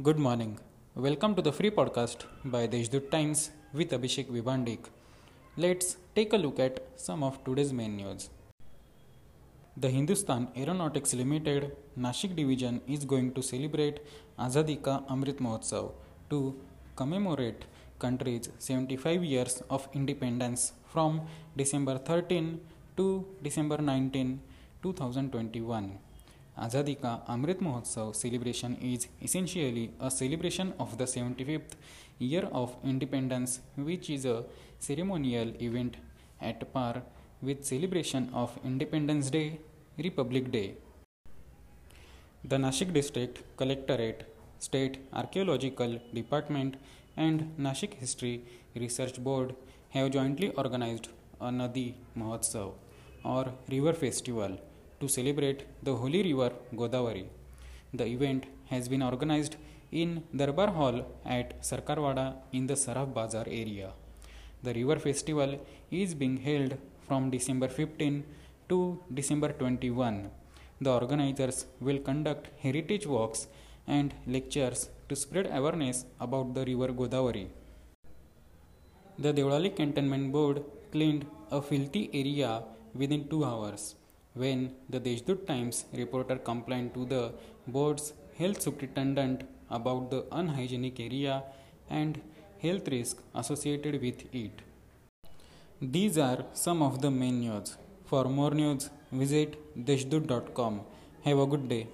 Good morning. Welcome to the free podcast by Deshdoot Times with Abhishek Vibandik. Let's take a look at some of today's main news. The Hindustan Aeronautics Limited Nashik division is going to celebrate Azadi Ka Amrit Mahotsav to commemorate country's 75 years of independence from December 13 to December 19, 2021. Azadi Ka Amrit Mahotsav celebration is essentially a celebration of the 75th year of independence, which is a ceremonial event at par with celebration of Independence Day, Republic Day. The Nashik District Collectorate, State Archaeological Department, and Nashik History Research Board have jointly organized a Nadi Mahotsav or River Festival to celebrate the holy river Godavari. The event has been organized in Darbar Hall at Sarkarwada in the Saraf Bazar area. The river festival is being held from December 15 to December 21. The organizers will conduct heritage walks and lectures to spread awareness about the river Godavari. The Deolali Cantonment Board cleaned a filthy area within two hours. When the Deshdoot Times reporter complained to the board's health superintendent about the unhygienic area and health risk associated with it. These are some of the main news. For more news, visit deshdoot.com. Have a good day.